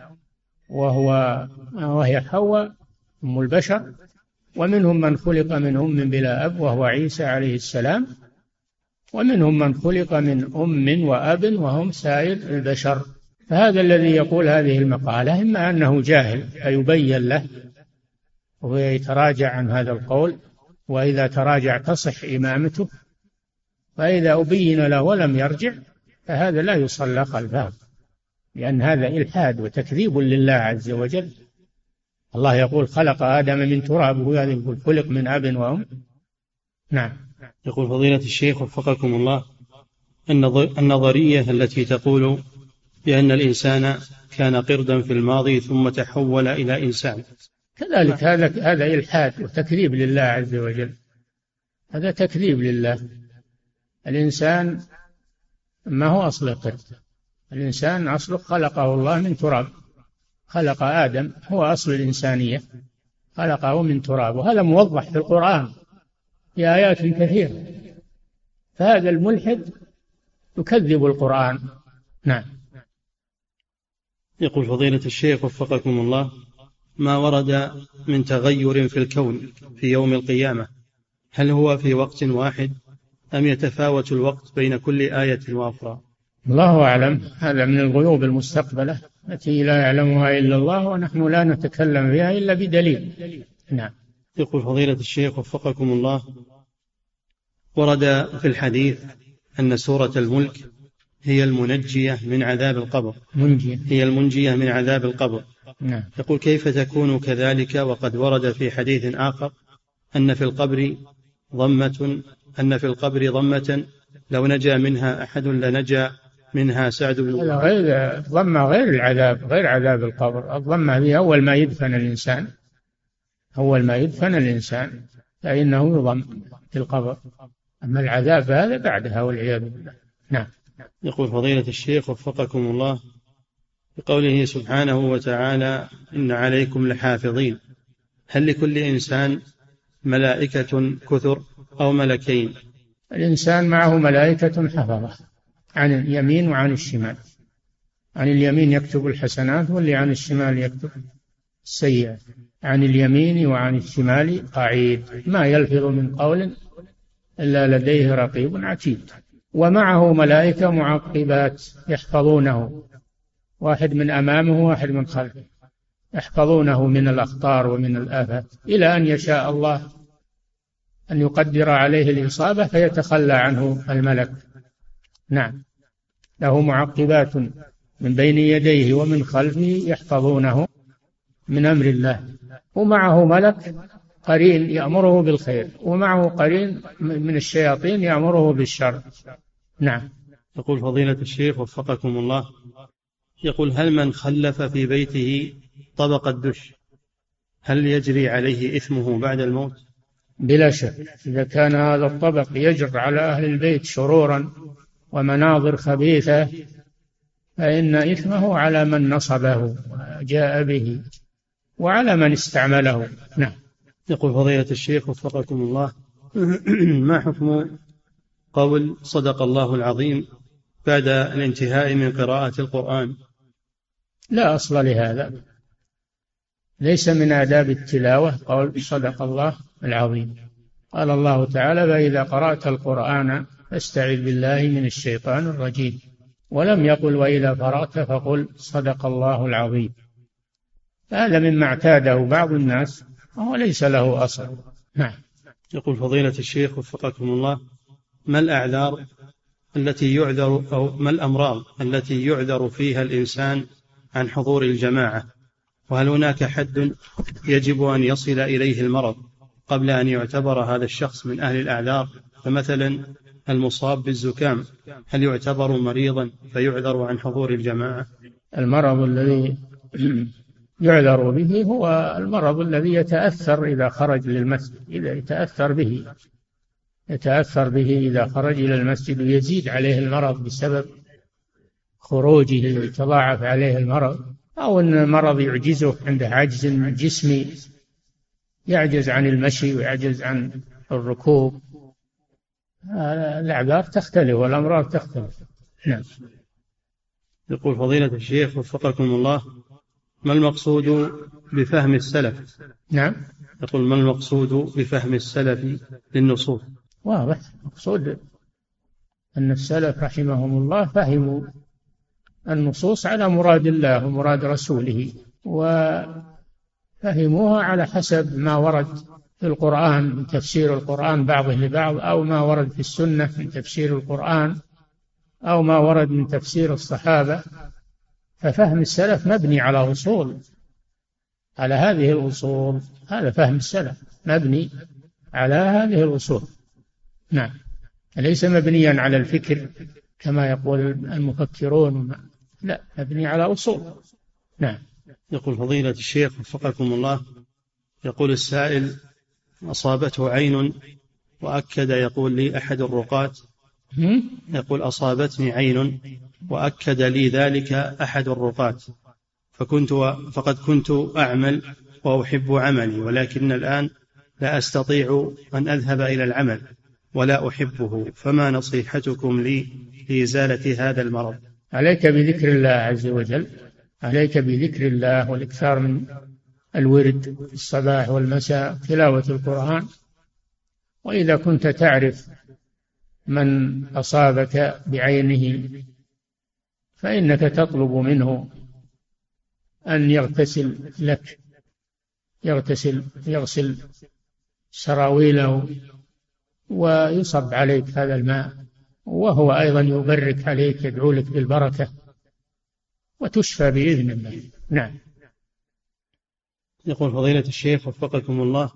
وهو وهي حواء أم البشر. ومنهم من خلق من أم بلا أب وهو عيسى عليه السلام. ومنهم من خلق من أم وأب وهم سائر البشر. فهذا الذي يقول هذه المقالة إما أنه جاهل فيبين له ويتراجع عن هذا القول وإذا تراجع تصح إمامته فإذا أبين له ولم يرجع فهذا لا يصلى خلفه لأن هذا إلحاد وتكذيب لله عز وجل. الله يقول خلق آدم من تراب وهذا يقول خلق من أب وأم. نعم. يقول فضيلة الشيخ وفقكم الله النظرية التي تقول بأن الإنسان كان قردا في الماضي ثم تحول إلى إنسان. كذلك هذا هذا إلحاد وتكذيب لله عز وجل. هذا تكذيب لله. الإنسان ما هو أصل القرد؟ الإنسان أصله خلقه الله من تراب. خلق آدم هو أصل الإنسانية. خلقه من تراب. وهذا موضح في القرآن. في آيات كثيرة فهذا الملحد يكذب القرآن. نعم. يقول فضيلة الشيخ وفقكم الله ما ورد من تغير في الكون في يوم القيامة؟ هل هو في وقت واحد أم يتفاوت الوقت بين كل آية وأخرى؟ الله أعلم. هذا من الغيوب المستقبلة التي لا يعلمها إلا الله ونحن لا نتكلم فيها إلا بدليل. نعم. يقول فضيلة الشيخ وفقكم الله. ورد في الحديث أن سورة الملك هي المنجية من عذاب القبر. منجية. هي المنجية من عذاب القبر. نعم. يقول كيف تكون كذلك؟ وقد ورد في حديث آخر أن في القبر ضمة أن في القبر ضمة لو نجا منها أحد لنجا منها سعد بن غير ضمة غير العذاب غير عذاب القبر. الضمة هي أول ما يدفن الإنسان. أول ما يدفن الإنسان فإنه يضم في القبر. أما العذاب هذا بعدها والعياذ بالله. نعم. يقول فضيلة الشيخ وفقكم الله بقوله سبحانه وتعالى إن عليكم لحافظين. هل لكل إنسان ملائكة كثر أو ملكين؟ الإنسان معه ملائكة حفظة عن اليمين وعن الشمال. عن اليمين يكتب الحسنات واللي عن الشمال يكتب السيئات. عن اليمين وعن الشمال قعيد ما يلفظ من قول إلا لديه رقيب عتيد. ومعه ملائكة معقبات يحفظونه واحد من أمامه واحد من خلفه يحفظونه من الأخطار ومن الآفات. إلى أن يشاء الله أن يقدر عليه الإصابة فيتخلى عنه الملك. نعم. له معقبات من بين يديه ومن خلفه يحفظونه. من أمر الله. ومعه ملك قرين يأمره بالخير ومعه قرين من الشياطين يأمره بالشر. نعم. يقول فضيلة الشيخ وفقكم الله يقول هل من خلف في بيته طبق الدش هل يجري عليه إثمه بعد الموت؟ بلا شك إذا كان هذا الطبق يجر على أهل البيت شرورا ومناظر خبيثة فإن إثمه على من نصبه وجاء به. وعلى من استعمله. نعم. يقول فضيلة الشيخ وفقكم الله. ما حكم قول صدق الله العظيم بعد الانتهاء من قراءة القرآن؟ لا أصل لهذا. ليس من آداب التلاوة قول صدق الله العظيم. قال الله تعالى فإذا قرأت القرآن فاستعذ بالله من الشيطان الرجيم. ولم يقل وإذا قرأت فقل صدق الله العظيم. هذا مما اعتاده بعض الناس وهو ليس له أصل. نعم. يقول فضيلة الشيخ وفقكم الله ما الأعذار التي يعذر أو ما الأمراض التي يعذر فيها الإنسان عن حضور الجماعة؟ وهل هناك حد يجب أن يصل إليه المرض قبل أن يعتبر هذا الشخص من أهل الأعذار؟ فمثلا المصاب بالزكام هل يعتبر مريضا فيعذر عن حضور الجماعة؟ المرض الذي يعذر به هو المرض الذي يتأثر إذا خرج للمسجد إذا يتأثر به. يتأثر به إذا خرج إلى المسجد ويزيد عليه المرض بسبب خروجه يتضاعف عليه المرض أو أن المرض يعجزه عنده عجز جسمي يعجز عن المشي ويعجز عن الركوب. الأعذار تختلف والأمراض تختلف. نعم. يقول فضيلة الشيخ وفقكم الله ما المقصود بفهم السلف؟ نعم. يقول ما المقصود بفهم السلف للنصوص؟ واضح. مقصود أن السلف رحمهم الله فهموا النصوص على مراد الله ومراد رسوله وفهموها على حسب ما ورد في القرآن من تفسير القرآن بعضه لبعض أو ما ورد في السنة من تفسير القرآن أو ما ورد من تفسير الصحابة. ففهم السلف مبني على أصول على هذه الأصول. هذا فهم السلف مبني على هذه الأصول. نعم. ليس مبنيا على الفكر كما يقول المفكرون. لا مبني على أصول. نعم. يقول فضيلة الشيخ وفقكم الله يقول السائل أصابته عين وأكد يقول لي أحد الرقاة؟ يقول أصابتني عين وأكد لي ذلك أحد الرقاة. فكنت فقد كنت أعمل وأحب عملي ولكن الآن لا أستطيع أن أذهب إلى العمل ولا أحبه. فما نصيحتكم لي لإزالة هذا المرض؟ عليك بذكر الله عز وجل عليك بذكر الله والإكثار من الورد في الصباح والمساء تلاوة القرآن. وإذا كنت تعرف من أصابك بعينه فإنك تطلب منه أن يغتسل لك يغتسل يغسل سراويله ويصب عليك هذا الماء وهو أيضا يبرك عليك يدعو لك بالبركة وتشفى بإذن الله. نعم. يقول فضيلة الشيخ وفقكم الله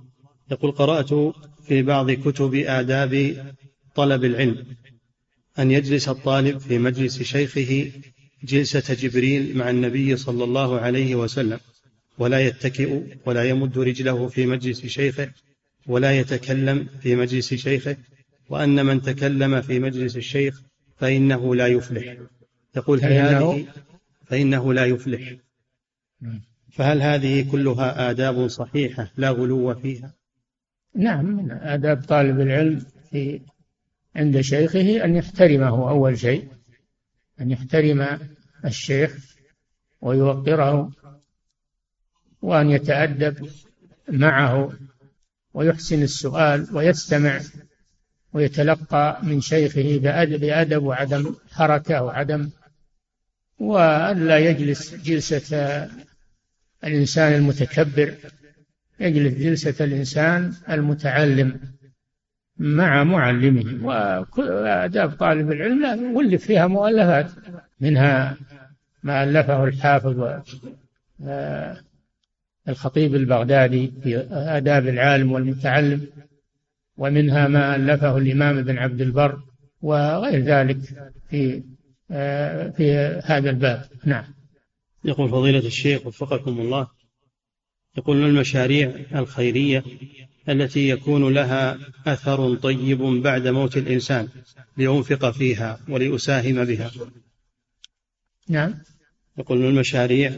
يقول قرأت في بعض كتب آداب طلب العلم أن يجلس الطالب في مجلس شيخه جلسة جبريل مع النبي صلى الله عليه وسلم ولا يتكئ ولا يمد رجله في مجلس شيخه ولا يتكلم في مجلس شيخه وأن من تكلم في مجلس الشيخ فإنه لا يفلح. يقول في هذه فإنه لا يفلح. فهل هذه كلها آداب صحيحة لا غلو فيها؟ نعم من آداب طالب العلم في عند شيخه أن يحترمه أول شيء أن يحترم الشيخ ويوقره وأن يتأدب معه ويحسن السؤال ويستمع ويتلقى من شيخه بأدب, وعدم حركة وعدم وأن لا يجلس جلسة الإنسان المتكبر يجلس جلسة الإنسان المتعلم. مع معلمه. وآداب طالب العلم ولف فيها مؤلفات منها ما ألفه الحافظ آه، الخطيب البغدادي في آداب العالم والمتعلم ومنها ما ألفه الإمام ابن عبد البر وغير ذلك في آه، في هذا الباب. نعم. يقول فضيلة الشيخ وفقكم الله يقول المشاريع الخيرية التي يكون لها أثر طيب بعد موت الإنسان لينفق فيها وليساهم بها. نعم. يقول ما المشاريع؟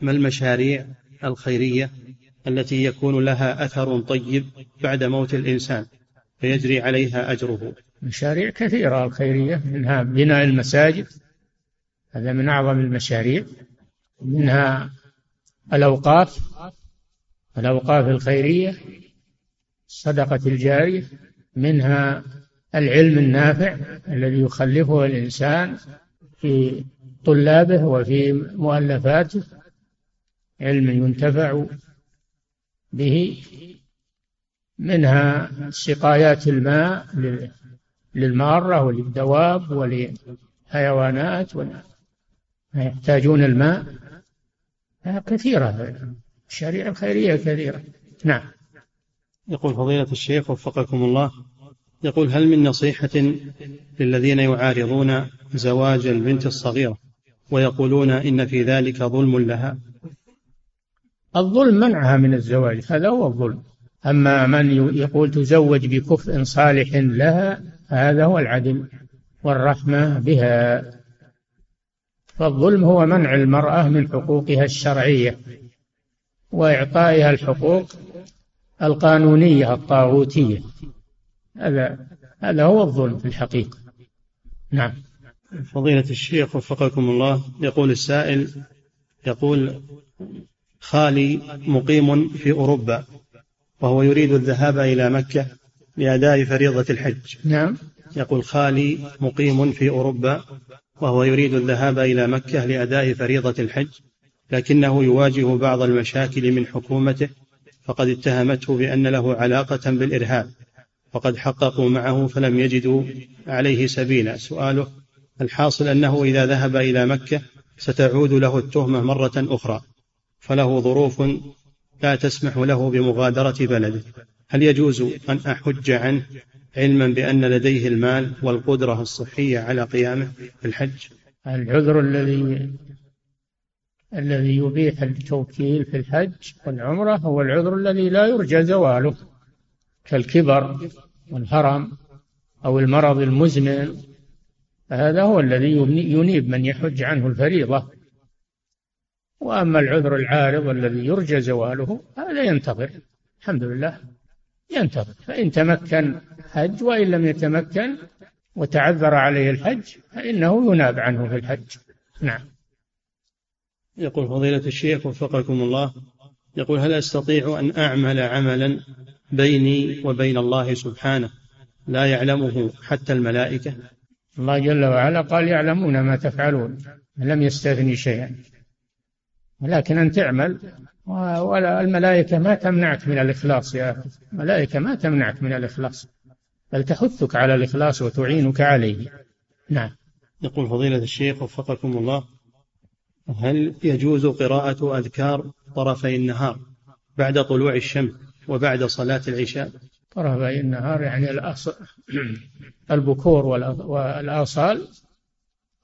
ما المشاريع الخيرية التي يكون لها أثر طيب بعد موت الإنسان فيجري عليها أجره؟ مشاريع كثيرة الخيرية منها بناء المساجد هذا من أعظم المشاريع منها الأوقاف الأوقاف الخيرية الصدقة الجارية منها العلم النافع الذي يخلفه الإنسان في طلابه وفي مؤلفاته علم ينتفع به منها سقايات الماء للمارة وللدواب وللحيوانات يحتاجون الماء. كثيرة. الشريعة الخيرية كثيرة. نعم. يقول فضيلة الشيخ وفقكم الله يقول هل من نصيحة للذين يعارضون زواج البنت الصغيرة ويقولون إن في ذلك ظلم لها؟ الظلم منعها من الزواج هذا هو الظلم. أما من يقول تزوج بكفء صالح لها هذا هو العدل والرحمة بها. فالظلم هو منع المرأة من حقوقها الشرعية وإعطائها الحقوق القانونية الطاغوتية. هذا هذا هو الظلم في الحقيقة. نعم. فضيلة الشيخ وفقكم الله يقول السائل يقول خالي مقيم في أوروبا وهو يريد الذهاب إلى مكة لأداء فريضة الحج. نعم. يقول خالي مقيم في أوروبا وهو يريد الذهاب إلى مكة لأداء فريضة الحج لكنه يواجه بعض المشاكل من حكومته فقد اتهمته بأن له علاقة بالإرهاب وقد حققوا معه فلم يجدوا عليه سبيلا. سؤاله الحاصل أنه إذا ذهب إلى مكة ستعود له التهمة مرة أخرى فله ظروف لا تسمح له بمغادرة بلده. هل يجوز أن أحج عنه؟ علما بأن لديه المال والقدرة الصحية على قيامه بالحج العذر الذي الذي يبيح التوكيل في الحج والعمرة هو العذر الذي لا يرجى زواله كالكبر والهرم أو المرض المزمن. هذا هو الذي ينيب من يحج عنه الفريضة. وأما العذر العارض الذي يرجى زواله هذا ينتظر. الحمد لله ينتظر. فإن تمكن حج وإن لم يتمكن وتعذر عليه الحج فإنه يناب عنه في الحج. نعم. يقول فضيلة الشيخ وفقكم الله يقول هل أستطيع أن أعمل عملا بيني وبين الله سبحانه؟ لا يعلمه حتى الملائكة. الله جل وعلا قال يعلمون ما تفعلون لم يستثني شيئا. ولكن أن تعمل ولا الملائكة ما تمنعك من الإخلاص يا أخي. الملائكة ما تمنعك من الإخلاص. بل تحثك على الإخلاص وتعينك عليه. نعم. يقول فضيلة الشيخ وفقكم الله هل يجوز قراءة أذكار طرفي النهار بعد طلوع الشمس وبعد صلاة العشاء؟ طرفي النهار يعني البكور والآصال.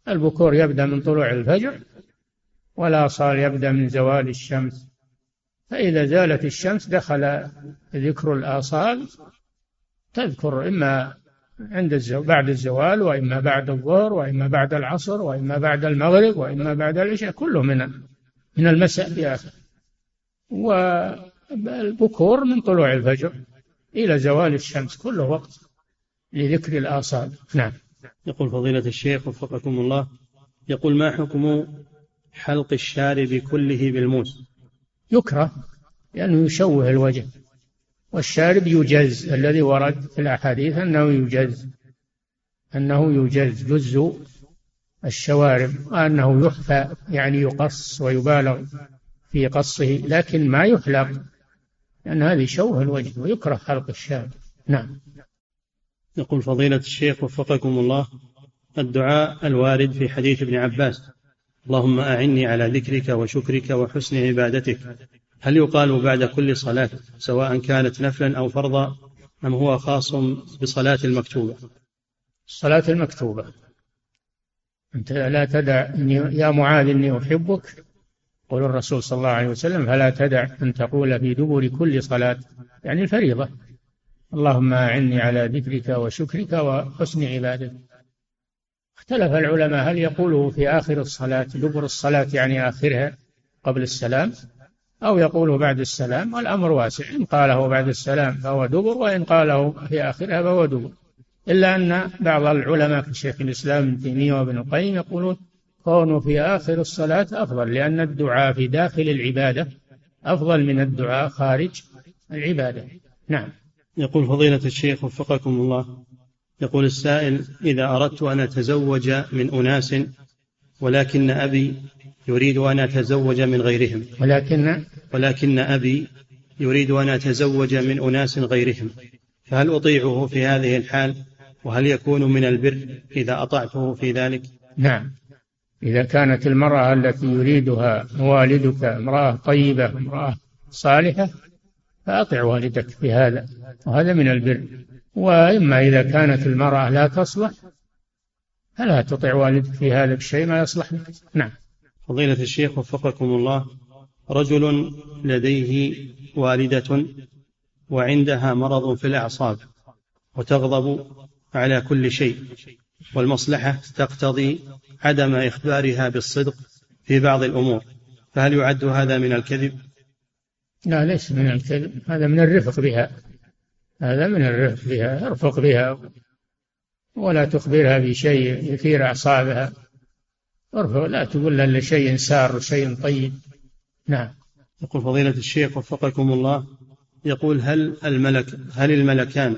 البكور يبدأ من طلوع الفجر والآصال يبدأ من زوال الشمس. فإذا زالت الشمس دخل ذكر الآصال تذكر إما عند الزو... بعد الزوال وإما بعد الظهر وإما بعد العصر وإما بعد المغرب وإما بعد العشاء كله من من المساء في آخر. والبكور من طلوع الفجر إلى زوال الشمس كله وقت لذكر الآصال. نعم. يقول فضيلة الشيخ وفقكم الله يقول ما حكم حلق الشارب كله بالموس؟ يكره لأنه يشوه الوجه. والشارب يجز الذي ورد في الأحاديث أنه يجز أنه يجز جز الشوارب وأنه يحفى يعني يقص ويبالغ في قصه لكن ما يحلق لأن هذه شوه الوجه ويكره حلق الشارب. نعم. يقول فضيلة الشيخ وفقكم الله الدعاء الوارد في حديث ابن عباس اللهم أعني على ذكرك وشكرك وحسن عبادتك. هل يقال بعد كل صلاة سواء كانت نفلا أو فرضا أم هو خاص بصلاة المكتوبة؟ الصلاة المكتوبة. أنت لا تدع يا معاذ إني أحبك. قول الرسول صلى الله عليه وسلم فلا تدع أن تقول في دبر كل صلاة. يعني الفريضة. اللهم أعني على ذكرك وشكرك وحسن عبادتك. اختلف العلماء هل يقوله في آخر الصلاة دبر الصلاة يعني آخرها قبل السلام؟ أو يقوله بعد السلام والأمر واسع. إن قاله بعد السلام فهو دبر وإن قاله في آخرها فهو دبر. إلا أن بعض العلماء كشيخ الإسلام ابن تيمية وابن القيم يقولون كونه في آخر الصلاة أفضل لأن الدعاء في داخل العبادة أفضل من الدعاء خارج العبادة. نعم. يقول فضيلة الشيخ وفقكم الله يقول السائل إذا أردت أن أتزوج من أناس ولكن أبي يريد أن أتزوج من غيرهم. ولكن ولكن أبي يريد أن أتزوج من أناس غيرهم. فهل أطيعه في هذه الحال؟ وهل يكون من البر إذا أطعته في ذلك؟ نعم. إذا كانت المرأة التي يريدها والدك امرأة طيبة امرأة صالحة فأطع والدك في هذا. وهذا من البر. وإما إذا كانت المرأة لا تصلح فلا تطع والدك في هذا الشيء ما يصلح لك. نعم. فضيلة الشيخ وفقكم الله رجل لديه والدة وعندها مرض في الأعصاب وتغضب على كل شيء والمصلحة تقتضي عدم إخبارها بالصدق في بعض الأمور فهل يعد هذا من الكذب؟ لا ليس من الكذب هذا من الرفق بها هذا من الرفق بها ارفق بها ولا تخبرها بشيء يثير أعصابها ارفق لا تقول لها إلا شيء سار وشيء طيب. نعم. يقول فضيلة الشيخ وفقكم الله يقول هل الملك هل الملكان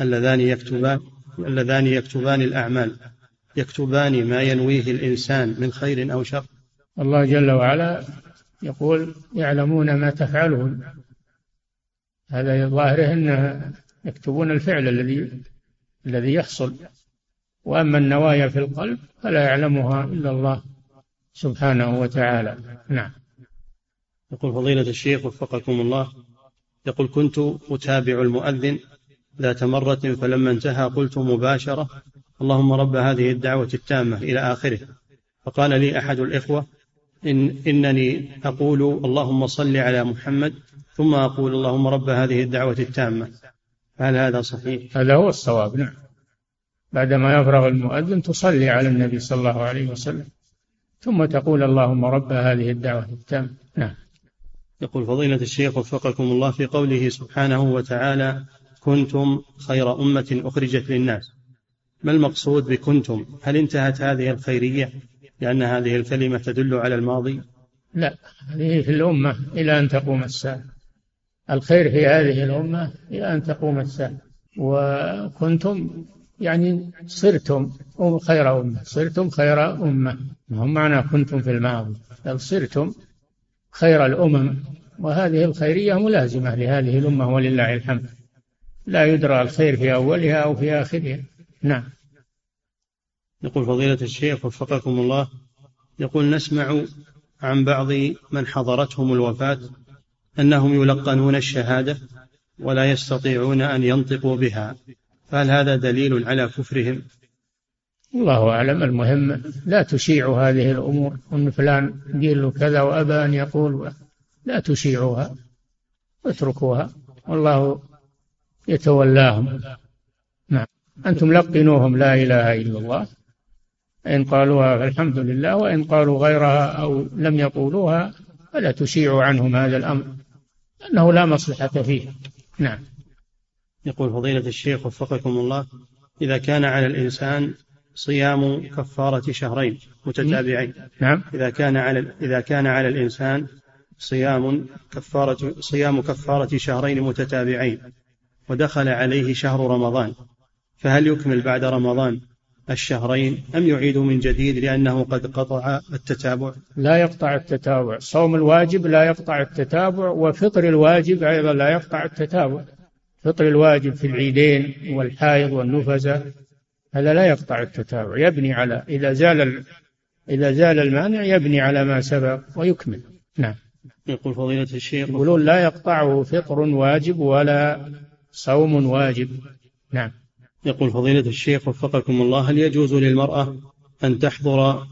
اللذان يكتبان اللذان يكتبان الأعمال؟ يكتبان ما ينويه الإنسان من خير أو شر؟ الله جل وعلا يقول يعلمون ما تفعلون. هذا ظاهره أن يكتبون الفعل الذي الذي يحصل. وأما النوايا في القلب فلا يعلمها إلا الله سبحانه وتعالى. نعم. يقول فضيلة الشيخ وفقكم الله يقول كنت أتابع المؤذن ذات مرة فلما انتهى قلت مباشرة اللهم رب هذه الدعوة التامة إلى آخره. فقال لي أحد الإخوة إن إنني أقول اللهم صل على محمد ثم أقول اللهم رب هذه الدعوة التامة. هل هذا صحيح؟ هذا هو الصواب. نعم. بعدما يفرغ المؤذن تصلي على النبي صلى الله عليه وسلم. ثم تقول اللهم رب هذه الدعوة التامة. نعم. يقول فضيلة الشيخ وفقكم الله في قوله سبحانه وتعالى كنتم خير أمة أخرجت للناس. ما المقصود بكنتم؟ هل انتهت هذه الخيرية لأن هذه الكلمة تدل على الماضي؟ لا هذه في الأمة إلى أن تقوم الساعة. الخير في هذه الأمة إلى أن تقوم الساعة. وكنتم يعني صرتم خير أمة. صرتم خير أمة. هم معنى كنتم في الماضي. بل صرتم خير الأمم. وهذه الخيرية ملازمة لهذه الأمة ولله الحمد. لا يدرى الخير في أولها أو في آخرها. نعم. يقول فضيلة الشيخ وفقكم الله يقول نسمع عن بعض من حضرتهم الوفاة أنهم يلقنون الشهادة ولا يستطيعون أن ينطقوا بها. فهل هذا دليل على كفرهم. الله أعلم. المهم لا تشيعوا هذه الأمور. أن فلان قيل له كذا وأبى أن يقول لا تشيعوها اتركوها. والله يتولاهم. نعم. أنتم لقنوهم لا إله إلا الله. إن قالوها فالحمد لله وإن قالوا غيرها أو لم يقولوها فلا تشيعوا عنهم هذا الأمر أنه لا مصلحة فيه. نعم. يقول فضيلة الشيخ وفقكم الله إذا كان على الإنسان صيام كفارة شهرين متتابعين. نعم. إذا كان على إذا كان على الإنسان صيام كفارة صيام كفارة شهرين متتابعين ودخل عليه شهر رمضان فهل يكمل بعد رمضان الشهرين أم يعيد من جديد لأنه قد قطع التتابع؟ لا يقطع التتابع. صوم الواجب لا يقطع التتابع وفطر الواجب أيضا لا يقطع التتابع. فطر الواجب في العيدين والحائض والنفزة هذا لا يقطع التتابع يبني على إذا زال إذا زال المانع يبني على ما سبق ويكمل. نعم. يقول فضيلة الشيخ. يقولون لا يقطعه فطر واجب ولا صوم واجب. نعم. يقول فضيلة الشيخ وفقكم الله هل يجوز للمرأة أن تحضر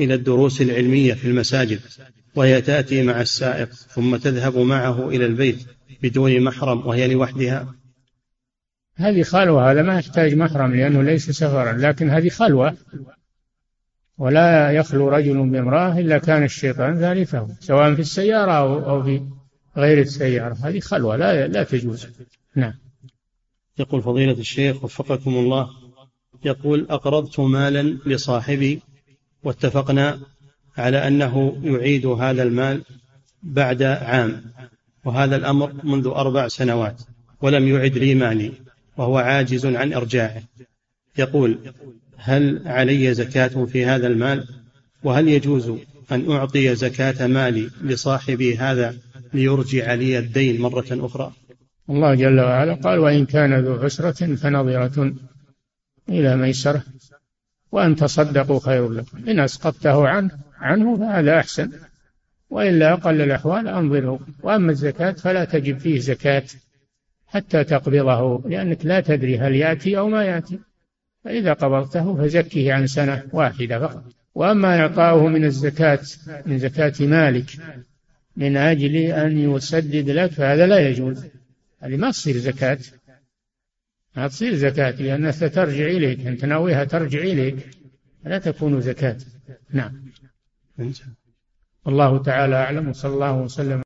إلى الدروس العلمية في المساجد؟ وهي تأتي مع السائق ثم تذهب معه إلى البيت بدون محرم وهي لوحدها. هذه خلوة هذا ما يحتاج محرم لأنه ليس سفرا لكن هذه خلوة. ولا يخلو رجل بامرأة إلا كان الشيطان ثالثه سواء في السيارة أو في غير السيارة. هذه خلوة لا لا تجوز. نعم. يقول فضيلة الشيخ وفقكم الله يقول أقرضت مالا لصاحبي واتفقنا على أنه يعيد هذا المال بعد عام وهذا الأمر منذ أربع سنوات ولم يعد لي مالي وهو عاجز عن إرجاعه. يقول هل علي زكاة في هذا المال؟ وهل يجوز أن أعطي زكاة مالي لصاحبي هذا ليرجع لي الدين مرة أخرى؟ الله جل وعلا قال وإن كان ذو عسرة فنظرة إلى ميسرة وأن تصدقوا خير لكم. إن أسقطته عنه عنه فهذا أحسن. وإلا أقل الأحوال أنظره. وأما الزكاة فلا تجب فيه زكاة حتى تقبضه لأنك لا تدري هل يأتي أو ما يأتي. فإذا قبضته فزكه عن سنة واحدة فقط. وأما إعطاؤه من الزكاة من زكاة مالك من أجل أن يسدد لك فهذا لا يجوز. هذه ما تصير زكاة. ما تصير زكاة لأنها سترجع إليك أنت ناويها ترجع إليك. لا تكون زكاة. نعم. الله تعالى أعلم وصلى الله وسلم